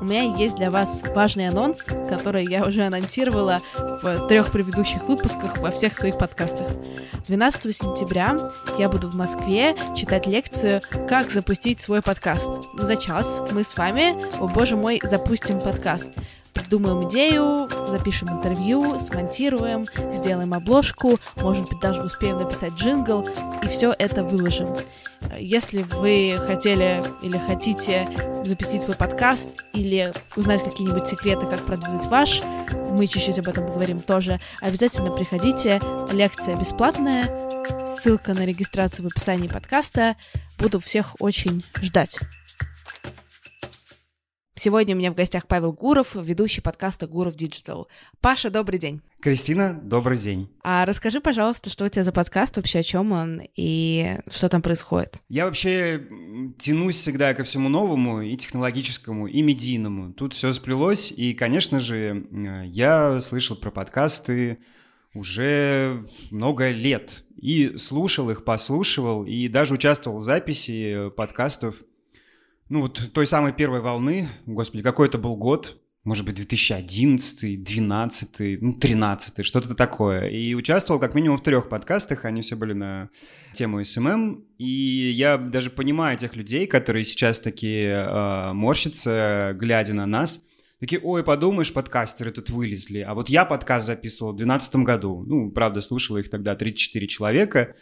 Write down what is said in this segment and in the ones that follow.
У меня есть для вас важный анонс, который я уже анонсировала в трех предыдущих выпусках во всех своих подкастах. 12 сентября я буду в Москве читать лекцию «Как запустить свой подкаст». За час мы с вами, о боже мой, запустим подкаст. Придумаем идею, запишем интервью, смонтируем, сделаем обложку, может быть, даже успеем написать джингл, и все это выложим. Если вы хотели или хотите запустить свой подкаст или узнать какие-нибудь секреты, как продвинуть ваш, мы чуть-чуть об этом поговорим тоже, обязательно приходите. Лекция бесплатная, ссылка на регистрацию в описании подкаста. Буду всех очень ждать. Сегодня у меня в гостях Павел Гуров, ведущий подкаста Гуров Digital. Паша, добрый день. Кристина, добрый день. А расскажи, пожалуйста, что у тебя за подкаст, вообще о чем он и что там происходит? Я вообще тянусь всегда ко всему новому, и технологическому, и медийному. Тут все сплелось, и, конечно же, я слышал про подкасты уже много лет. И слушал их, послушивал, и даже участвовал в записи подкастов ну вот той самой первой волны, господи, какой это был год, может быть, 2011, 12, ну, 13, что-то такое. И участвовал как минимум в трех подкастах, они все были на тему SMM. И я даже понимаю тех людей, которые сейчас такие э, морщатся, глядя на нас – Такие, ой, подумаешь, подкастеры тут вылезли. А вот я подкаст записывал в 2012 году. Ну, правда, слушало их тогда 34 человека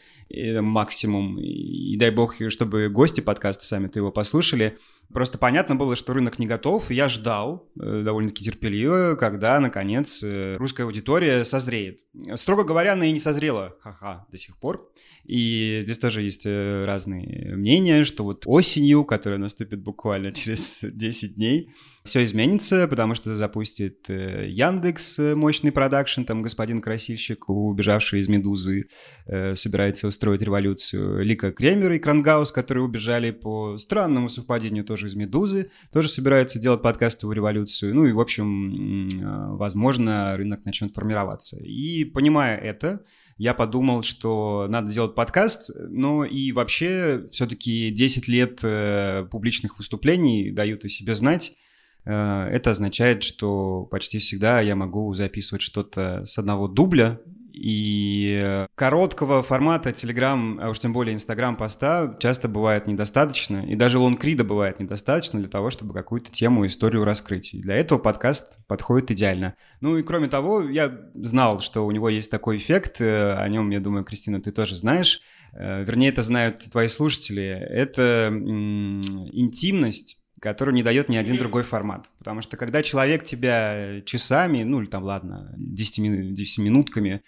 максимум. И, дай бог, чтобы гости подкаста сами-то его послушали. Просто понятно было, что рынок не готов. Я ждал э, довольно-таки терпеливо, когда, наконец, э, русская аудитория созреет. Строго говоря, она и не созрела, ха-ха, до сих пор. И здесь тоже есть разные мнения, что вот осенью, которая наступит буквально через 10 дней, все изменится, потому что запустит э, Яндекс э, мощный продакшн, там господин Красильщик, убежавший из «Медузы», э, собирается устроить революцию. Лика Кремер и Крангаус, которые убежали по странному совпадению тоже из «Медузы», тоже собираются делать подкастовую революцию. Ну и, в общем, возможно, рынок начнет формироваться. И понимая это, я подумал, что надо делать подкаст, но и вообще все-таки 10 лет публичных выступлений дают о себе знать. Э, это означает, что почти всегда я могу записывать что-то с одного дубля, и короткого формата Telegram, а уж тем более Instagram поста часто бывает недостаточно, и даже лонгрида бывает недостаточно для того, чтобы какую-то тему, историю раскрыть. И для этого подкаст подходит идеально. Ну и кроме того, я знал, что у него есть такой эффект, э, о нем, я думаю, Кристина, ты тоже знаешь, э, вернее, это знают твои слушатели, это интимность которую не дает ни один другой формат. Потому что когда человек тебя часами, ну или там, ладно, 10, 10 минутками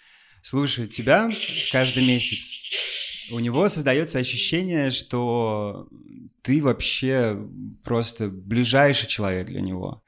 слушает тебя каждый месяц, у него создается ощущение, что ты вообще просто ближайший человек для него.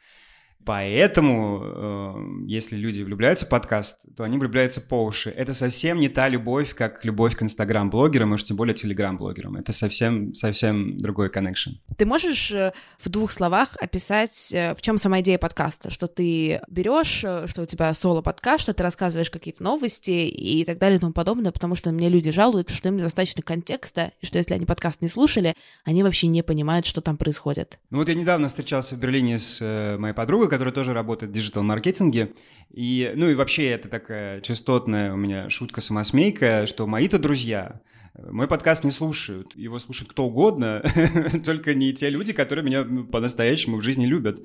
Поэтому, э, если люди влюбляются в подкаст, то они влюбляются по уши. Это совсем не та любовь, как любовь к инстаграм-блогерам, и уж тем более телеграм-блогерам. Это совсем, совсем другой коннекшн. Ты можешь э, в двух словах описать, э, в чем сама идея подкаста? Что ты берешь, что у тебя соло-подкаст, что ты рассказываешь какие-то новости и так далее и тому подобное, потому что мне люди жалуются, что им недостаточно контекста, и что если они подкаст не слушали, они вообще не понимают, что там происходит. Ну вот я недавно встречался в Берлине с моей подругой, который тоже работает в диджитал-маркетинге. И, ну и вообще это такая частотная у меня шутка-самосмейка, что мои-то друзья, мой подкаст не слушают. Его слушает кто угодно, только не те люди, которые меня ну, по-настоящему в жизни любят.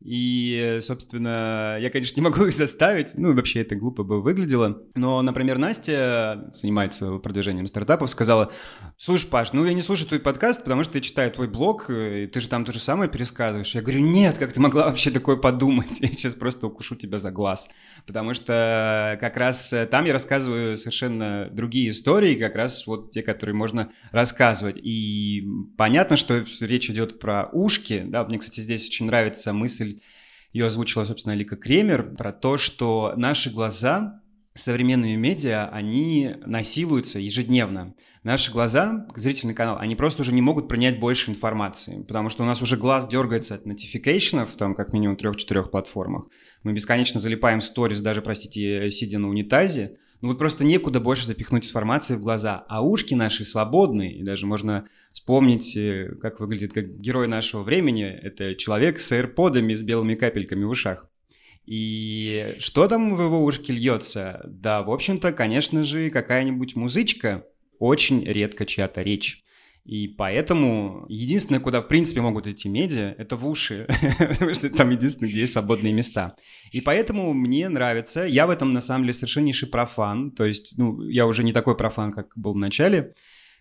И, собственно, я, конечно, не могу их заставить. Ну, вообще это глупо бы выглядело. Но, например, Настя занимается продвижением стартапов, сказала, слушай, Паш, ну я не слушаю твой подкаст, потому что я читаю твой блог, и ты же там то же самое пересказываешь. Я говорю, нет, как ты могла вообще такое подумать? Я сейчас просто укушу тебя за глаз. Потому что как раз там я рассказываю совершенно другие истории, как раз вот те, которые можно рассказывать. И понятно, что речь идет про ушки. Да, мне, кстати, здесь очень нравится мысль ее озвучила, собственно, Лика Кремер, про то, что наши глаза современными медиа, они насилуются ежедневно. Наши глаза, зрительный канал, они просто уже не могут принять больше информации, потому что у нас уже глаз дергается от нотификейшенов, там как минимум трех-четырех платформах. Мы бесконечно залипаем сторис, даже, простите, сидя на унитазе. Ну вот просто некуда больше запихнуть информации в глаза. А ушки наши свободны, и даже можно вспомнить, э, как выглядит как герой нашего времени. Это человек с аирподами, с белыми капельками в ушах. И что там в его ушке льется? Да, в общем-то, конечно же, какая-нибудь музычка, очень редко чья-то речь. И поэтому единственное, куда в принципе могут идти медиа, это в уши, потому что там единственное, где есть свободные места. И поэтому мне нравится, я в этом на самом деле совершеннейший профан, то есть, ну, я уже не такой профан, как был в начале,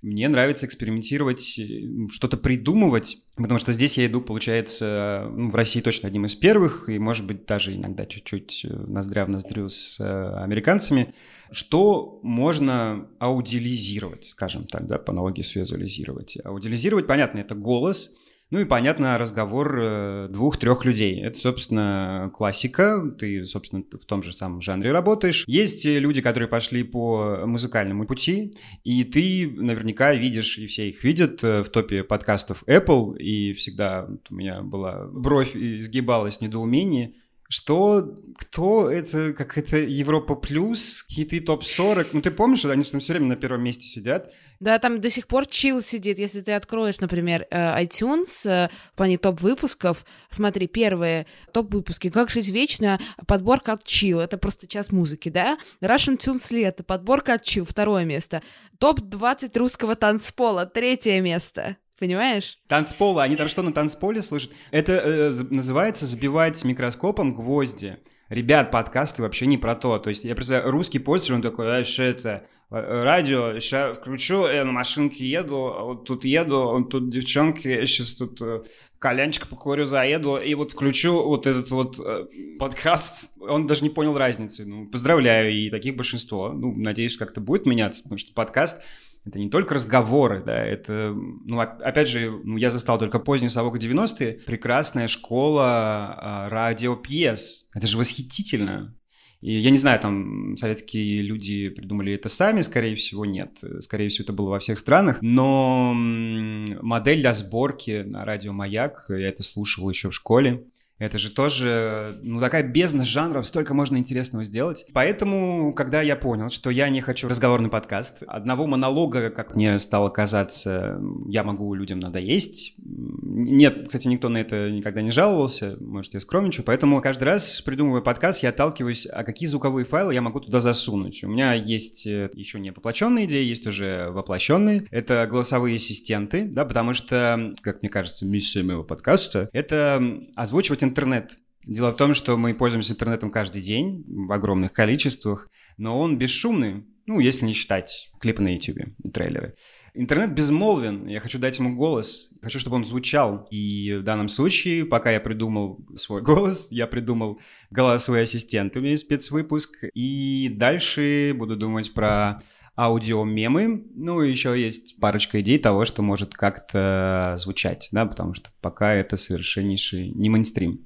мне нравится экспериментировать, э, что-то придумывать, потому что здесь я иду, получается, ну, в России точно одним из первых, и, может быть, даже иногда чуть-чуть э, ноздря в ноздрю с э, американцами, что можно аудиализировать, скажем так, да, по аналогии с визуализировать. Аудиализировать, понятно, это голос – ну и, понятно, разговор э, двух-трех людей. Это, собственно, классика. Ты, собственно, в том же самом жанре работаешь. Есть люди, которые пошли по музыкальному пути, и ты наверняка видишь, и все их видят э, в топе подкастов Apple, и всегда у меня была бровь изгибалась недоумение, что, кто это, как это Европа Плюс, хиты топ-40, ну ты помнишь, они же там все время на первом месте сидят. Да, там до сих пор чил сидит, если ты откроешь, например, э, iTunes э, в плане топ-выпусков, смотри, первые топ-выпуски «Как жить вечно», подборка от чил, это просто час музыки, да? Russian Tunes лето, подборка от чил, второе место. Топ-20 русского танцпола, третье место. Понимаешь? Танцпола, они там что на танцполе слышат? Это э, называется забивать микроскопом гвозди. Ребят, подкасты вообще не про то. То есть я представляю, русский постер, он такой, а что это? Э, радио, сейчас включу, я на машинке еду, а вот тут еду, тут девчонки, сейчас тут э, кальянчик покурю, заеду, и вот включу вот этот вот э, подкаст, он даже не понял разницы. Ну, поздравляю, и таких большинство. Ну, надеюсь, как-то будет меняться, потому что подкаст это не только разговоры, да, это, ну, опять же, ну, я застал только поздний совок 90-е, прекрасная школа а, радиопьес. Это же восхитительно. И я не знаю, там советские люди придумали это сами, скорее всего, нет. Скорее всего, это было во всех странах. Но модель для сборки на радио «Маяк», я это слушал еще в школе, это же тоже, ну, такая бездна жанров, столько можно интересного сделать. Поэтому, когда я понял, что я не хочу разговорный подкаст, одного монолога, как мне стало казаться, я могу людям надоесть. Нет, кстати, никто на это никогда не жаловался, может, я скромничаю, поэтому каждый раз, придумывая подкаст, я отталкиваюсь, а какие звуковые файлы я могу туда засунуть. У меня есть э, еще не воплощенные идеи, есть уже воплощенные. Это голосовые ассистенты, да, потому что, как мне кажется, миссия моего подкаста — это озвучивать интернет. Дело в том, что мы пользуемся интернетом каждый день в огромных количествах, но он бесшумный, ну, если не считать клипы на YouTube и трейлеры. Интернет безмолвен, я хочу дать ему голос, хочу, чтобы он звучал. И в данном случае, пока я придумал свой голос, я придумал голосовой ассистент, у меня есть спецвыпуск, и дальше буду думать про аудиомемы. Ну, и еще есть парочка идей того, что может как-то звучать, да, потому что пока это совершеннейший не мейнстрим.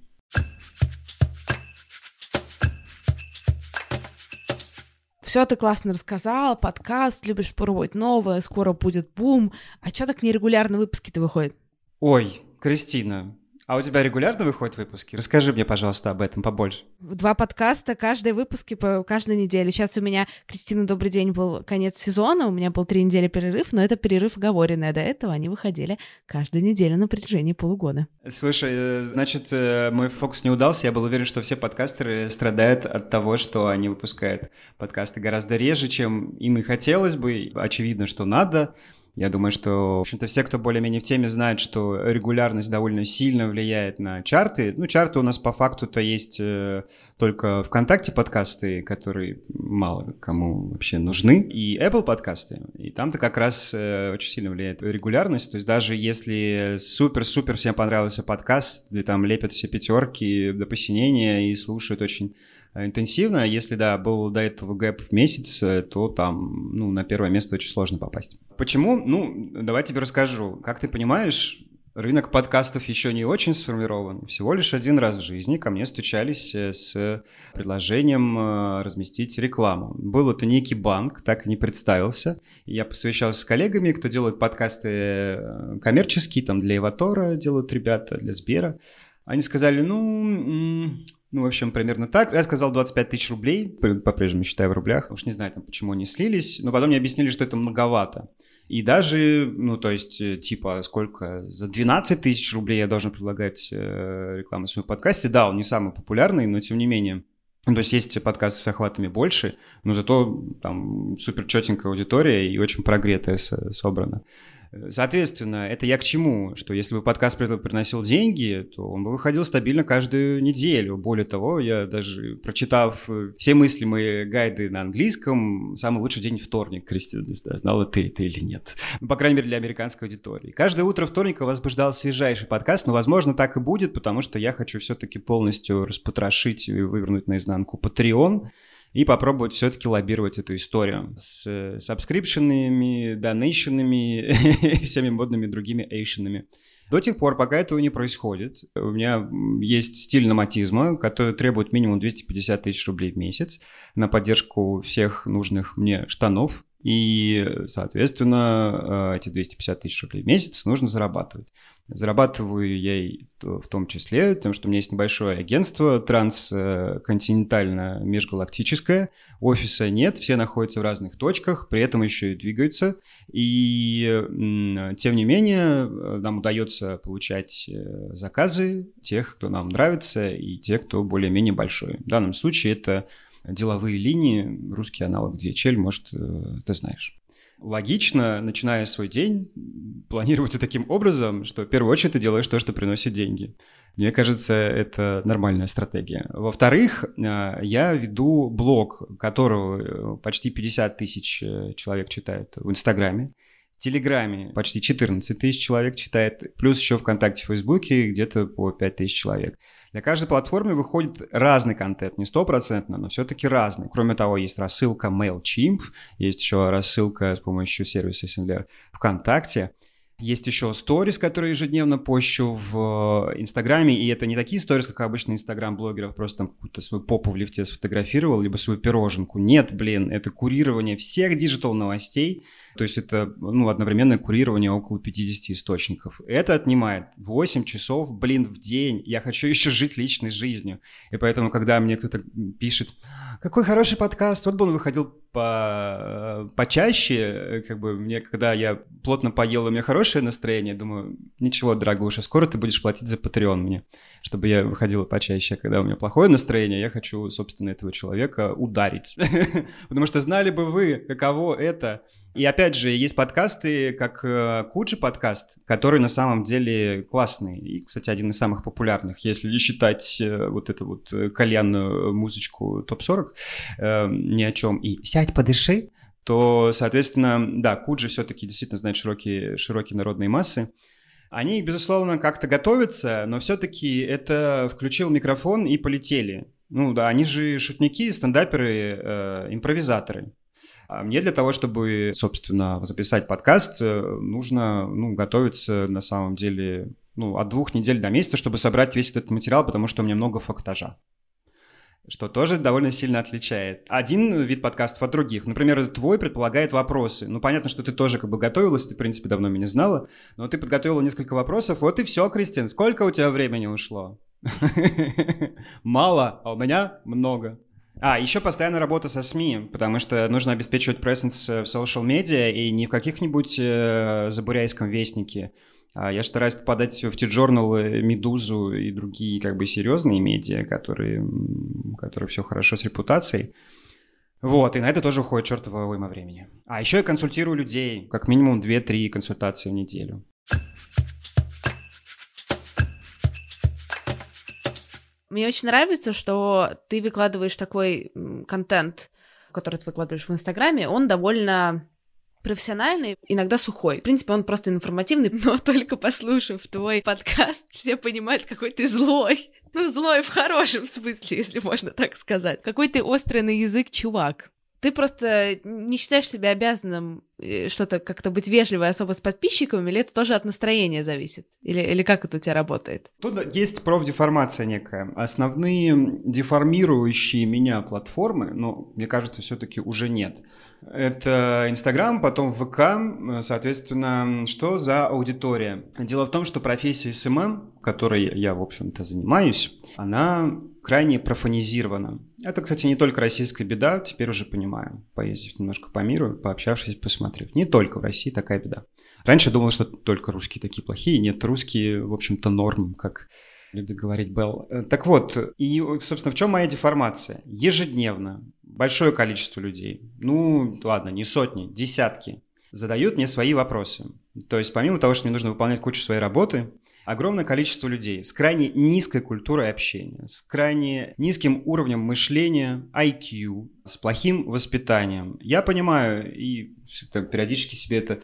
Все ты классно рассказал, подкаст, любишь пробовать новое, скоро будет бум. А что так нерегулярно выпуски-то выходят? Ой, Кристина, а у тебя регулярно выходят выпуски? Расскажи мне, пожалуйста, об этом побольше. Два подкаста, каждые выпуски по каждой неделе. Сейчас у меня, Кристина, добрый день, был конец сезона, у меня был три недели перерыв, но это перерыв оговоренный. А до этого они выходили каждую неделю на протяжении полугода. Слушай, э, значит, э, мой фокус не удался. Я был уверен, что все подкастеры страдают от того, что они выпускают подкасты гораздо реже, чем им и хотелось бы. Очевидно, что надо. Я думаю, что, в общем-то, все, кто более-менее в теме, знают, что регулярность довольно сильно влияет на чарты. Ну, чарты у нас по факту-то есть э, только ВКонтакте подкасты, которые мало кому вообще нужны, и Apple подкасты. И там-то как раз э, очень сильно влияет регулярность. То есть даже если супер-супер всем понравился подкаст, где там лепят все пятерки до посинения и слушают очень интенсивно. Если, да, был до этого гэп в месяц, э, то там, ну, на первое место очень сложно попасть. Почему? Ну, давай тебе расскажу. Как ты понимаешь, рынок подкастов еще не очень сформирован. Всего лишь один раз в жизни ко мне стучались э, с предложением э, разместить рекламу. Был это некий банк, так и не представился. Я посвящался с коллегами, кто делает подкасты э, коммерческие, там для Эватора делают ребята, для Сбера. Они сказали, ну, ну, в общем, примерно так. Я сказал 25 тысяч рублей, по-прежнему считаю в рублях. Уж не знаю, там, почему они слились, но потом мне объяснили, что это многовато. И даже, ну, то есть, э, типа, сколько, за 12 тысяч рублей я должен предлагать э, рекламу в своем подкасте. Да, он не самый популярный, но тем не менее. Ну, то есть есть подкасты с охватами больше, но зато там супер четенькая аудитория и очень прогретая собрана. Соответственно, это я к чему? Что если бы подкаст приносил деньги, то он бы выходил стабильно каждую неделю. Более того, я даже прочитав все мыслимые гайды на английском, самый лучший день вторник, Кристина, не знаю, знала ты это или нет. Ну, по крайней мере, для американской аудитории. Каждое утро вторника вас бы ждал свежайший подкаст, но, возможно, так и будет, потому что я хочу все-таки полностью распотрошить и вывернуть наизнанку Patreon и попробовать все-таки лоббировать эту историю с сабскрипшенами, донейшенами и всеми модными другими эйшенами. До тех пор, пока этого не происходит, у меня есть стиль номатизма, который требует минимум 250 тысяч рублей в месяц на поддержку всех нужных мне штанов, и, соответственно, э, эти 250 тысяч рублей в месяц нужно зарабатывать. Зарабатываю я и в том числе тем, что у меня есть небольшое агентство трансконтинентально межгалактическое. Офиса нет, все находятся в разных точках, при этом еще и двигаются. И тем не менее нам удается получать э, заказы тех, кто нам нравится, и тех, кто более-менее большой. В данном случае это деловые линии, русский аналог DHL, может, э, ты знаешь. Логично, начиная свой день, планировать таким образом, что в первую очередь ты делаешь то, что приносит деньги. Мне кажется, это нормальная стратегия. Во-вторых, э, я веду блог, которого почти 50 тысяч э, человек читают в Инстаграме. Телеграме почти 14 тысяч человек читает, плюс еще ВКонтакте, Фейсбуке где-то по 5 тысяч человек. Для каждой платформы выходит разный контент, не стопроцентно, но все-таки разный. Кроме того, есть рассылка MailChimp, есть еще рассылка с помощью сервиса Senler ВКонтакте. Есть еще stories, которые ежедневно пощу в э, Инстаграме, и это не такие stories, как обычно Инстаграм-блогеров, просто там какую-то свою попу в лифте сфотографировал, либо свою пироженку. Нет, блин, это курирование всех digital новостей, то есть это ну, одновременное курирование около 50 источников. Это отнимает 8 часов, блин, в день. Я хочу еще жить личной жизнью. И поэтому, когда мне кто-то пишет, какой хороший подкаст, вот бы он выходил по, почаще, как бы мне, когда я плотно поел, у меня хорошее настроение, думаю, ничего, дорогуша, скоро ты будешь платить за Patreon мне, чтобы я выходила почаще. Когда у меня плохое настроение, я хочу, собственно, этого человека ударить. Потому что знали бы вы, каково это. И опять же, есть подкасты, как э, Куджи подкаст, который на самом деле классный. И, кстати, один из самых популярных, если считать э, вот эту вот э, кальянную музычку топ-40 э, ни о чем. И «Сядь, подыши», то, соответственно, да, Куджи все-таки действительно знает широкие, широкие народные массы. Они, безусловно, как-то готовятся, но все-таки это включил микрофон и полетели. Ну да, они же шутники, стендаперы, э, импровизаторы. А мне для того, чтобы, собственно, записать подкаст, э, нужно ну, готовиться на самом деле ну, от двух недель до месяца, чтобы собрать весь этот материал, потому что у меня много фактажа что тоже довольно сильно отличает. Один вид подкастов от других. Например, твой предполагает вопросы. Ну, понятно, что ты тоже как бы готовилась, ты, в принципе, давно меня знала, но ты подготовила несколько вопросов. Вот и все, Кристин. Сколько у тебя времени ушло? Мало, а у меня много. А, еще постоянная работа со СМИ, потому что нужно обеспечивать presence в social медиа и не в каких-нибудь э, забуряйском вестнике, а я стараюсь попадать в T-Journal, Медузу и другие как бы серьезные медиа, которые, которые все хорошо с репутацией. Вот, и на это тоже уходит чертова уйма времени. А еще я консультирую людей, как минимум 2-3 консультации в неделю. Мне очень нравится, что ты выкладываешь такой контент, который ты выкладываешь в Инстаграме, он довольно профессиональный, иногда сухой. В принципе, он просто информативный, но только послушав твой подкаст, все понимают, какой ты злой. Ну, злой в хорошем смысле, если можно так сказать. Какой ты острый на язык чувак. Ты просто не считаешь себя обязанным э, что-то как-то быть вежливой особо с подписчиками, или это тоже от настроения зависит? Или, или как это у тебя работает? Тут есть профдеформация некая. Основные деформирующие меня платформы, ну, мне кажется, все-таки уже нет. Это Инстаграм, потом ВК, соответственно, что за аудитория? Дело в том, что профессия SMM, которой я, в общем-то, занимаюсь, она крайне профанизирована. Это, кстати, не только российская беда, теперь уже понимаю, поездив немножко по миру, пообщавшись, посмотрев. Не только в России такая беда. Раньше думал, что только русские такие плохие. Нет, русские, в общем-то, норм, как любит говорить Белл. Э, так вот, и, собственно, в чем моя деформация? Ежедневно большое количество людей, ну, ладно, не сотни, десятки, задают мне свои вопросы. То есть помимо того, что мне нужно выполнять кучу своей работы, огромное количество людей с крайне низкой культурой общения, с крайне низким уровнем мышления, IQ, с плохим воспитанием. Я понимаю и периодически себе это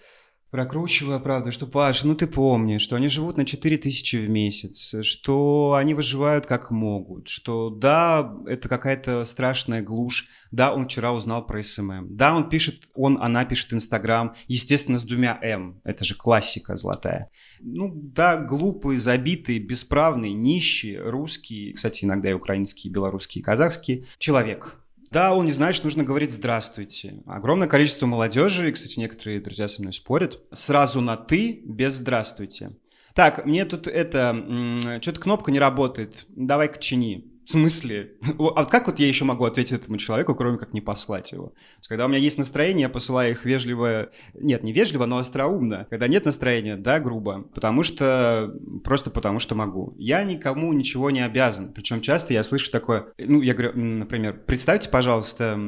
прокручиваю правда, что, Паша, ну ты помни, что они живут на 4 тысячи в месяц, что они выживают как могут, что да, это какая-то страшная глушь, да, он вчера узнал про SMM, да, он пишет, он, она пишет Инстаграм, естественно, с двумя М, это же классика золотая. Ну да, глупые, забитые, бесправные, нищие, русские, кстати, иногда и украинские, белорусские, казахские, человек – да, он не знает, что нужно говорить «здравствуйте». Огромное количество молодежи, и, кстати, некоторые друзья со мной спорят, сразу на «ты» без «здравствуйте». Так, мне тут это, что-то кнопка не работает, давай-ка чини. В смысле? А как вот я еще могу ответить этому человеку, кроме как не послать его? когда у меня есть настроение, я посылаю их вежливо... Нет, не вежливо, но остроумно. Когда нет настроения, да, грубо. Потому что... Просто потому что могу. Я никому ничего не обязан. Причем часто я слышу такое... Ну, я говорю, например, представьте, пожалуйста...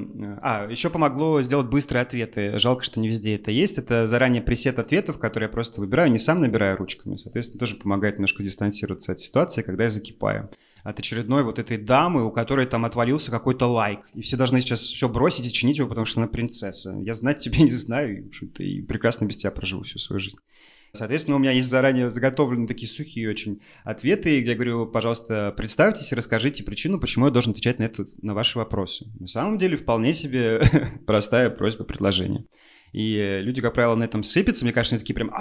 А, еще помогло сделать быстрые ответы. Жалко, что не везде это есть. Это заранее пресет ответов, которые я просто выбираю, не сам набираю ручками. Соответственно, тоже помогает немножко дистанцироваться от ситуации, когда я закипаю от очередной вот этой дамы, у которой там отвалился какой-то лайк. И все должны сейчас все бросить и чинить его, потому что она принцесса. Я знать тебя не знаю, и, и прекрасно без тебя проживу всю свою жизнь. Соответственно, у меня есть заранее заготовлены такие сухие очень ответы, где я говорю, пожалуйста, представьтесь и расскажите причину, почему я должен отвечать на, это, на ваши вопросы. На самом деле, вполне себе простая просьба, предложение. И люди, как правило, на этом сыпятся, мне кажется, они такие прям...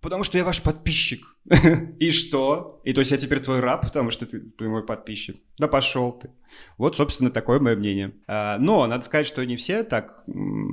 Потому что я ваш подписчик. И что? И то есть я теперь твой раб, потому что ты, ты мой подписчик. Да пошел ты. Вот, собственно, такое мое мнение. А, но надо сказать, что не все так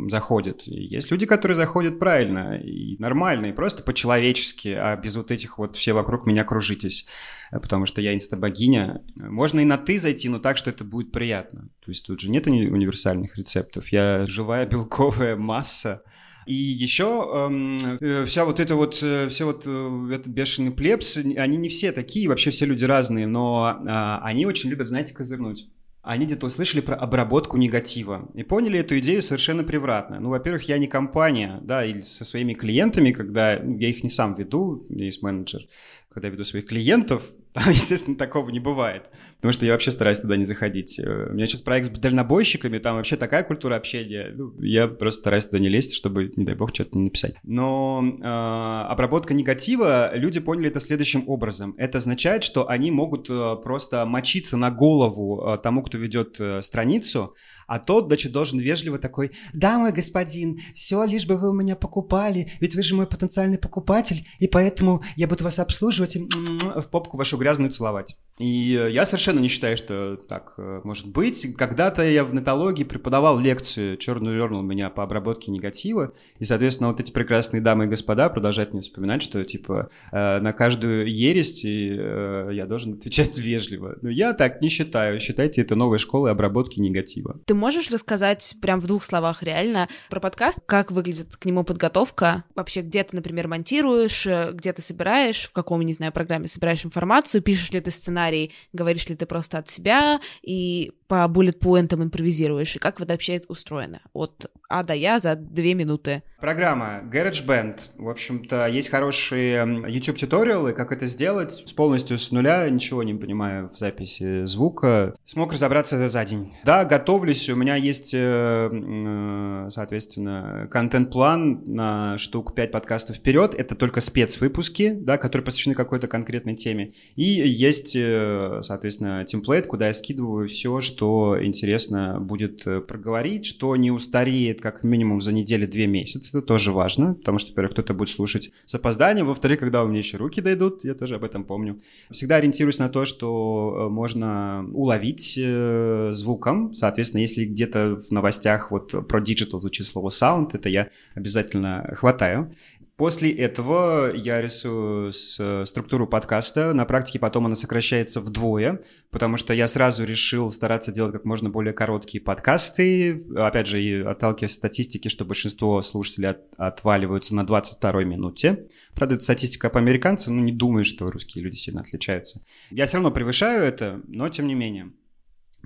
заходят. Есть люди, которые заходят правильно и нормально, и просто по-человечески, а без вот этих вот все вокруг меня кружитесь. Потому что я инстабогиня. Можно и на «ты» зайти, но так, что это будет приятно. То есть тут же нет универсальных рецептов. Я живая белковая масса, и еще эм, э, вся вот эта вот, э, все вот э, этот бешеный плебс, они не все такие, вообще все люди разные, но э, они очень любят, знаете, козырнуть они где-то услышали про обработку негатива и поняли эту идею совершенно превратно. Ну, во-первых, я не компания, да, или со своими клиентами, когда я их не сам веду, у есть менеджер, когда я веду своих клиентов, там, естественно, такого не бывает, потому что я вообще стараюсь туда не заходить. Э, у меня сейчас проект с дальнобойщиками, там вообще такая культура общения, ну, я просто стараюсь туда не лезть, чтобы, не дай бог, что-то не написать. Но э, обработка негатива, люди поняли это следующим образом. Это означает, что они могут э, просто мочиться на голову э, тому, кто ведет страницу, а тот, значит, должен вежливо такой, да, мой господин, все, лишь бы вы у меня покупали, ведь вы же мой потенциальный покупатель, и поэтому я буду вас обслуживать и в попку вашу грязную целовать. И э, я совершенно не считаю, что так э, может быть. Когда-то я в нетологии преподавал лекцию «Черный вернул меня по обработке негатива», и, соответственно, вот эти прекрасные дамы и господа продолжают мне вспоминать, что, типа, э, на каждую ересь я должен отвечать вежливо. Но я так не считаю. Считайте это новой школой обработки негатива. Ты можешь рассказать прям в двух словах реально про подкаст, как выглядит к нему подготовка? Вообще, где ты, например, монтируешь, где ты собираешь, в каком, не знаю, программе собираешь информацию, пишешь ли ты сценарий, говоришь ли ты просто от себя и по буллет-пуэнтам импровизируешь, и как вот вообще устроено? От А до Я за две минуты. Программа GarageBand. В общем-то, есть хорошие YouTube-туториалы, как это сделать с полностью с нуля, ничего не понимаю в записи звука. Смог разобраться за день. Да, готовлюсь, у меня есть, э, э, соответственно, контент-план на штук 5 подкастов вперед. Это только спецвыпуски, да, которые посвящены какой-то конкретной теме. И есть, э, соответственно, темплейт, куда я скидываю все, что что интересно будет э, проговорить, что не устареет как минимум за неделю-две месяца. Это тоже важно, потому что, во-первых, кто-то будет слушать с опозданием, во-вторых, когда у меня еще руки дойдут, я тоже об этом помню. Всегда ориентируюсь на то, что э, можно уловить э, звуком. Соответственно, если где-то в новостях вот про digital звучит слово sound, это я обязательно хватаю. После этого я рисую с, структуру подкаста. На практике потом она сокращается вдвое, потому что я сразу решил стараться делать как можно более короткие подкасты. Опять же, и отталкиваясь от статистики, что большинство слушателей от, отваливаются на 22 минуте. Правда, это статистика по американцам, но не думаю, что русские люди сильно отличаются. Я все равно превышаю это, но тем не менее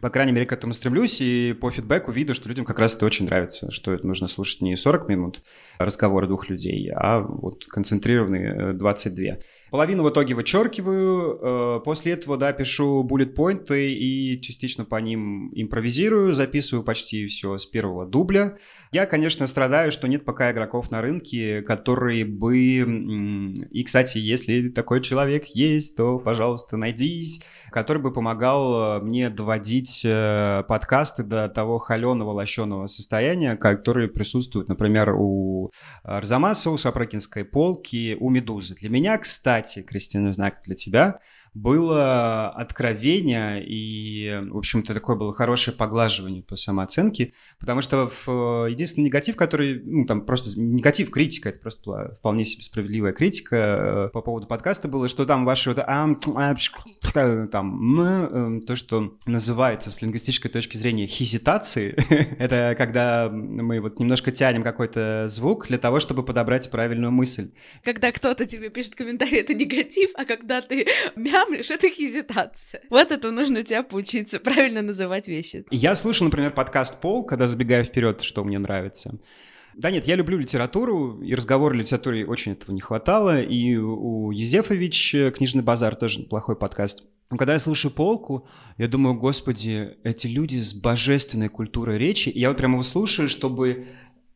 по крайней мере, к этому стремлюсь, и по фидбэку видно, что людям как раз это очень нравится, что это нужно слушать не 40 минут разговора двух людей, а вот концентрированные 22. Половину в итоге вычеркиваю, э, после этого, да, пишу буллет-поинты и частично по ним импровизирую, записываю почти все с первого дубля. Я, конечно, страдаю, что нет пока игроков на рынке, которые бы... И, кстати, если такой человек есть, то, пожалуйста, найдись, который бы помогал э, мне доводить э, подкасты до того холеного, лощеного состояния, которые присутствуют, например, у Арзамаса, у Сапрыкинской полки, у Медузы. Для меня, кстати, кстати, Кристина, знаю, как для тебя, было откровение и, в общем-то, такое было хорошее поглаживание по самооценке, потому что в, единственный негатив, который, ну, там просто негатив, критика, это просто была вполне себе справедливая критика э, по поводу подкаста было, что там ваши вот а, там эм, то, что называется с лингвистической точки зрения хизитации, это когда мы вот немножко тянем какой-то звук для того, чтобы подобрать правильную мысль. Когда кто-то тебе пишет комментарий, это негатив, а когда ты мям мямлишь, это хезитация. Вот это нужно у тебя поучиться правильно называть вещи. Я слушал, например, подкаст «Пол», когда забегаю вперед, что мне нравится. Да нет, я люблю литературу, и разговор о литературе очень этого не хватало, и у Езефович «Книжный базар» тоже плохой подкаст. Но когда я слушаю полку, я думаю, господи, эти люди с божественной культурой речи, и я вот прямо его слушаю, чтобы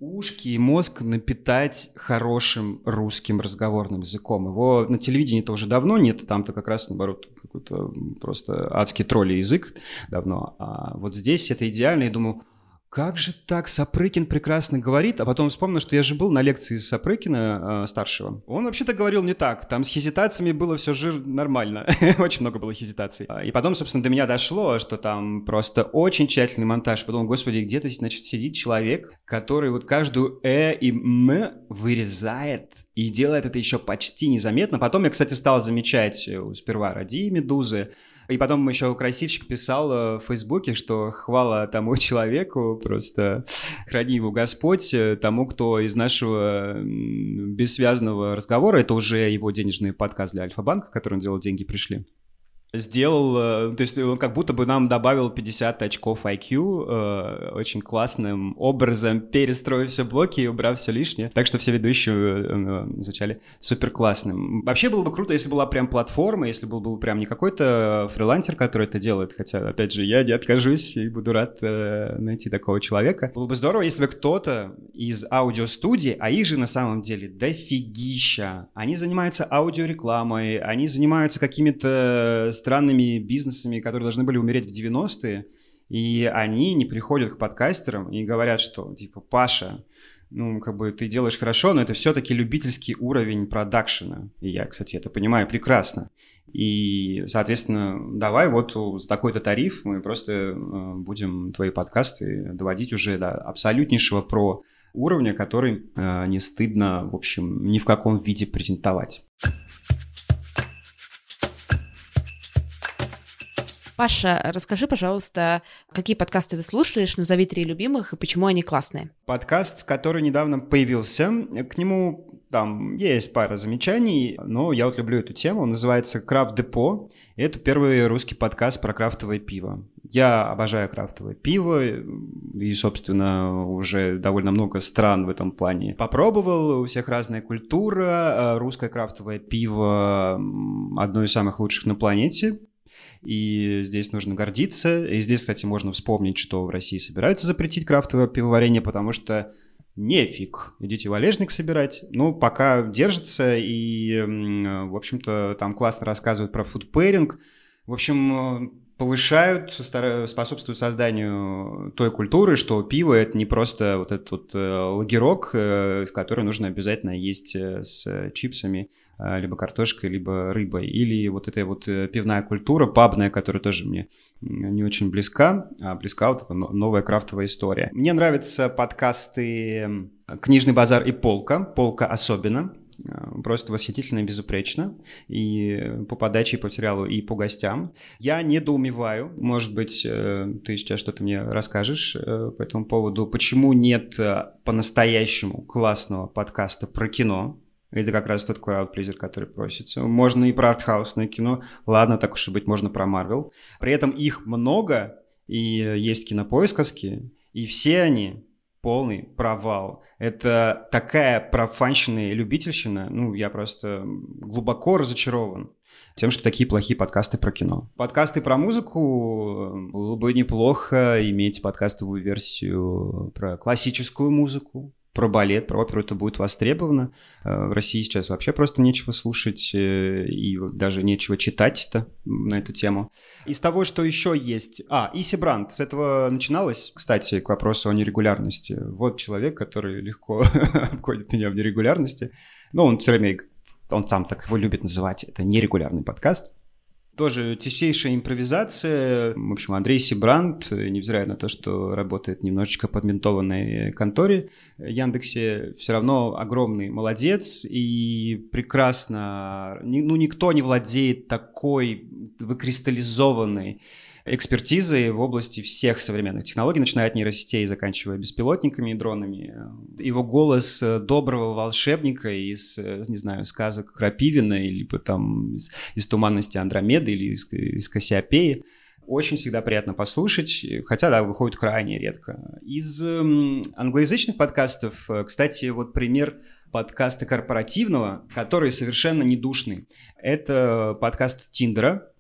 ушки и мозг напитать хорошим русским разговорным языком. Его на телевидении-то уже давно нет, там-то как раз, наоборот, какой-то просто адский тролли язык давно. А вот здесь это идеально, я думаю, как же так? Сапрыкин прекрасно говорит, а потом вспомнил, что я же был на лекции Сапрыкина э, старшего. Он вообще-то говорил не так. Там с хезитациями было все жир нормально. очень много было хезитаций. А, и потом, собственно, до меня дошло, что там просто очень тщательный монтаж. Потом, господи, где-то, значит, сидит человек, который вот каждую «э» и «м» вырезает и делает это еще почти незаметно. Потом я, кстати, стал замечать э, сперва ради «Медузы», и потом еще красильщик писал э, в Фейсбуке, что хвала тому человеку, просто храни его Господь, э, тому, кто из нашего бессвязного разговора, это уже его денежный подкаст для Альфа-банка, который он делал «Деньги пришли», сделал, э, то есть он как будто бы нам добавил 50 очков IQ, э, очень классным образом перестроив все блоки и убрав все лишнее, так что все ведущие э, звучали супер классным. Вообще было бы круто, если была прям платформа, если был бы прям не какой-то фрилансер, который это делает, хотя, опять же, я не откажусь и буду рад найти такого человека. Было бы здорово, если бы кто-то из аудиостудии, а их же на самом деле дофигища, они занимаются аудиорекламой, они занимаются какими-то странными бизнесами, которые должны были умереть в 90-е, и они не приходят к подкастерам и говорят, что, типа, Паша, ну, как бы ты делаешь хорошо, но это все-таки любительский уровень продакшена. И я, кстати, это понимаю прекрасно. И, соответственно, давай вот за такой-то тариф мы просто э, будем твои подкасты доводить уже до абсолютнейшего про уровня, который э, не стыдно, в общем, ни в каком виде презентовать. Паша, расскажи, пожалуйста, какие подкасты ты слушаешь, назови три любимых и почему они классные. Подкаст, который недавно появился, к нему там есть пара замечаний, но я вот люблю эту тему. Он называется «Крафт Депо». Это первый русский подкаст про крафтовое пиво. Я обожаю крафтовое пиво, и, собственно, уже довольно много стран в этом плане попробовал. У всех разная культура. Русское крафтовое пиво одно из самых лучших на планете и здесь нужно гордиться. И здесь, кстати, можно вспомнить, что в России собираются запретить крафтовое пивоварение, потому что нефиг, идите валежник собирать. Ну, пока держится, и, в общем-то, там классно рассказывают про фудпэринг. В общем, повышают, способствуют созданию той культуры, что пиво это не просто вот этот вот э, лагерок, э, который нужно обязательно есть э, с чипсами, либо картошкой, либо рыбой. Или вот эта вот пивная культура, пабная, которая тоже мне не очень близка, а близка вот эта новая крафтовая история. Мне нравятся подкасты «Книжный базар» и «Полка», «Полка» особенно. Э, просто восхитительно и безупречно. И по подаче, и по материалу, и по гостям. Я недоумеваю, может быть, э, ты сейчас что-то мне расскажешь э, по этому поводу, почему нет по-настоящему классного подкаста про кино, это как раз тот крауд-плизер, который просится. Можно и про артхаусное кино. Ладно, так уж и быть, можно про Марвел. При этом их много, и есть кинопоисковские, и все они полный провал. Это такая профанщина и любительщина. Ну, я просто глубоко разочарован тем, что такие плохие подкасты про кино. Подкасты про музыку было бы неплохо иметь подкастовую версию про классическую музыку, про балет, про оперу это будет востребовано. Э, в России сейчас вообще просто нечего слушать э, и даже нечего читать-то на эту тему. Из того, что еще есть... А, Иси Бранд. С этого начиналось, кстати, к вопросу о нерегулярности. Вот человек, который легко обходит меня в нерегулярности. Ну, он все время, он сам так его любит называть. Это нерегулярный подкаст. Тоже чистейшая импровизация. В общем, Андрей Сибрант, невзирая на то, что работает немножечко под ментованной конторе Яндексе, все равно огромный молодец и прекрасно... Ну, никто не владеет такой выкристаллизованной экспертизы в области всех современных технологий, начиная от нейросетей, заканчивая беспилотниками и дронами. Его голос э, доброго волшебника из, э, не знаю, сказок Крапивина, или там из, из «Туманности Андромеды» или из, из «Кассиопеи», очень всегда приятно послушать, хотя, да, выходит крайне редко. Из э, англоязычных подкастов, э, кстати, вот пример подкаста корпоративного, который совершенно не душный. Это подкаст Тиндера,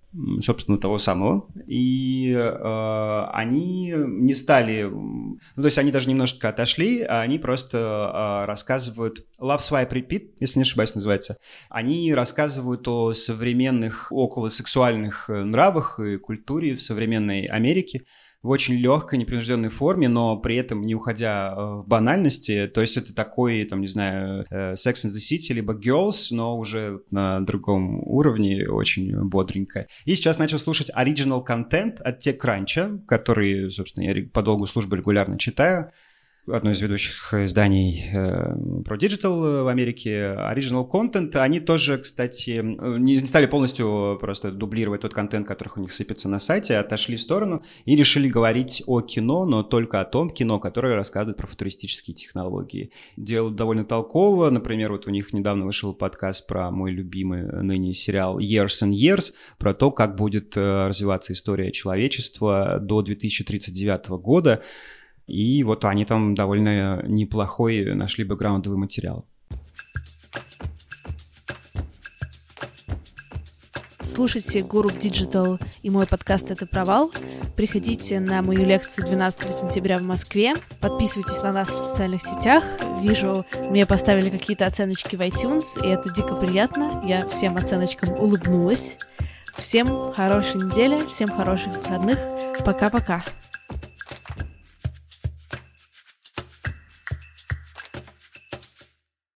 собственно, того самого. И э, они не стали... Ну, то есть они даже немножко отошли, а они просто э, рассказывают... Love Swipe Repeat, если не ошибаюсь, называется. Они рассказывают о современных околосексуальных нравах и культуре в современной Америке в очень легкой, непринужденной форме, но при этом не уходя э, в банальности. То есть это такой, там, не знаю, э, Sex and the City, либо Girls, но уже на другом уровне, очень бодренько. И сейчас начал слушать оригинал контент от TechCrunch, который, собственно, я по долгу службы регулярно читаю одно из ведущих изданий э, про digital в Америке, Original Content, они тоже, кстати, не стали полностью просто дублировать тот контент, который у них сыпется на сайте, отошли в сторону и решили говорить о кино, но только о том кино, которое рассказывает про футуристические технологии. Делают довольно толково, например, вот у них недавно вышел подкаст про мой любимый ныне сериал Years and Years, про то, как будет э, развиваться история человечества до 2039 года. И вот они там довольно неплохой нашли бэкграундовый материал. Слушайте Гуру Digital и мой подкаст «Это провал». Приходите на мою лекцию 12 сентября в Москве. Подписывайтесь на нас в социальных сетях. Вижу, мне поставили какие-то оценочки в iTunes, и это дико приятно. Я всем оценочкам улыбнулась. Всем хорошей недели, всем хороших выходных. Пока-пока.